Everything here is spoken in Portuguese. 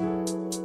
Música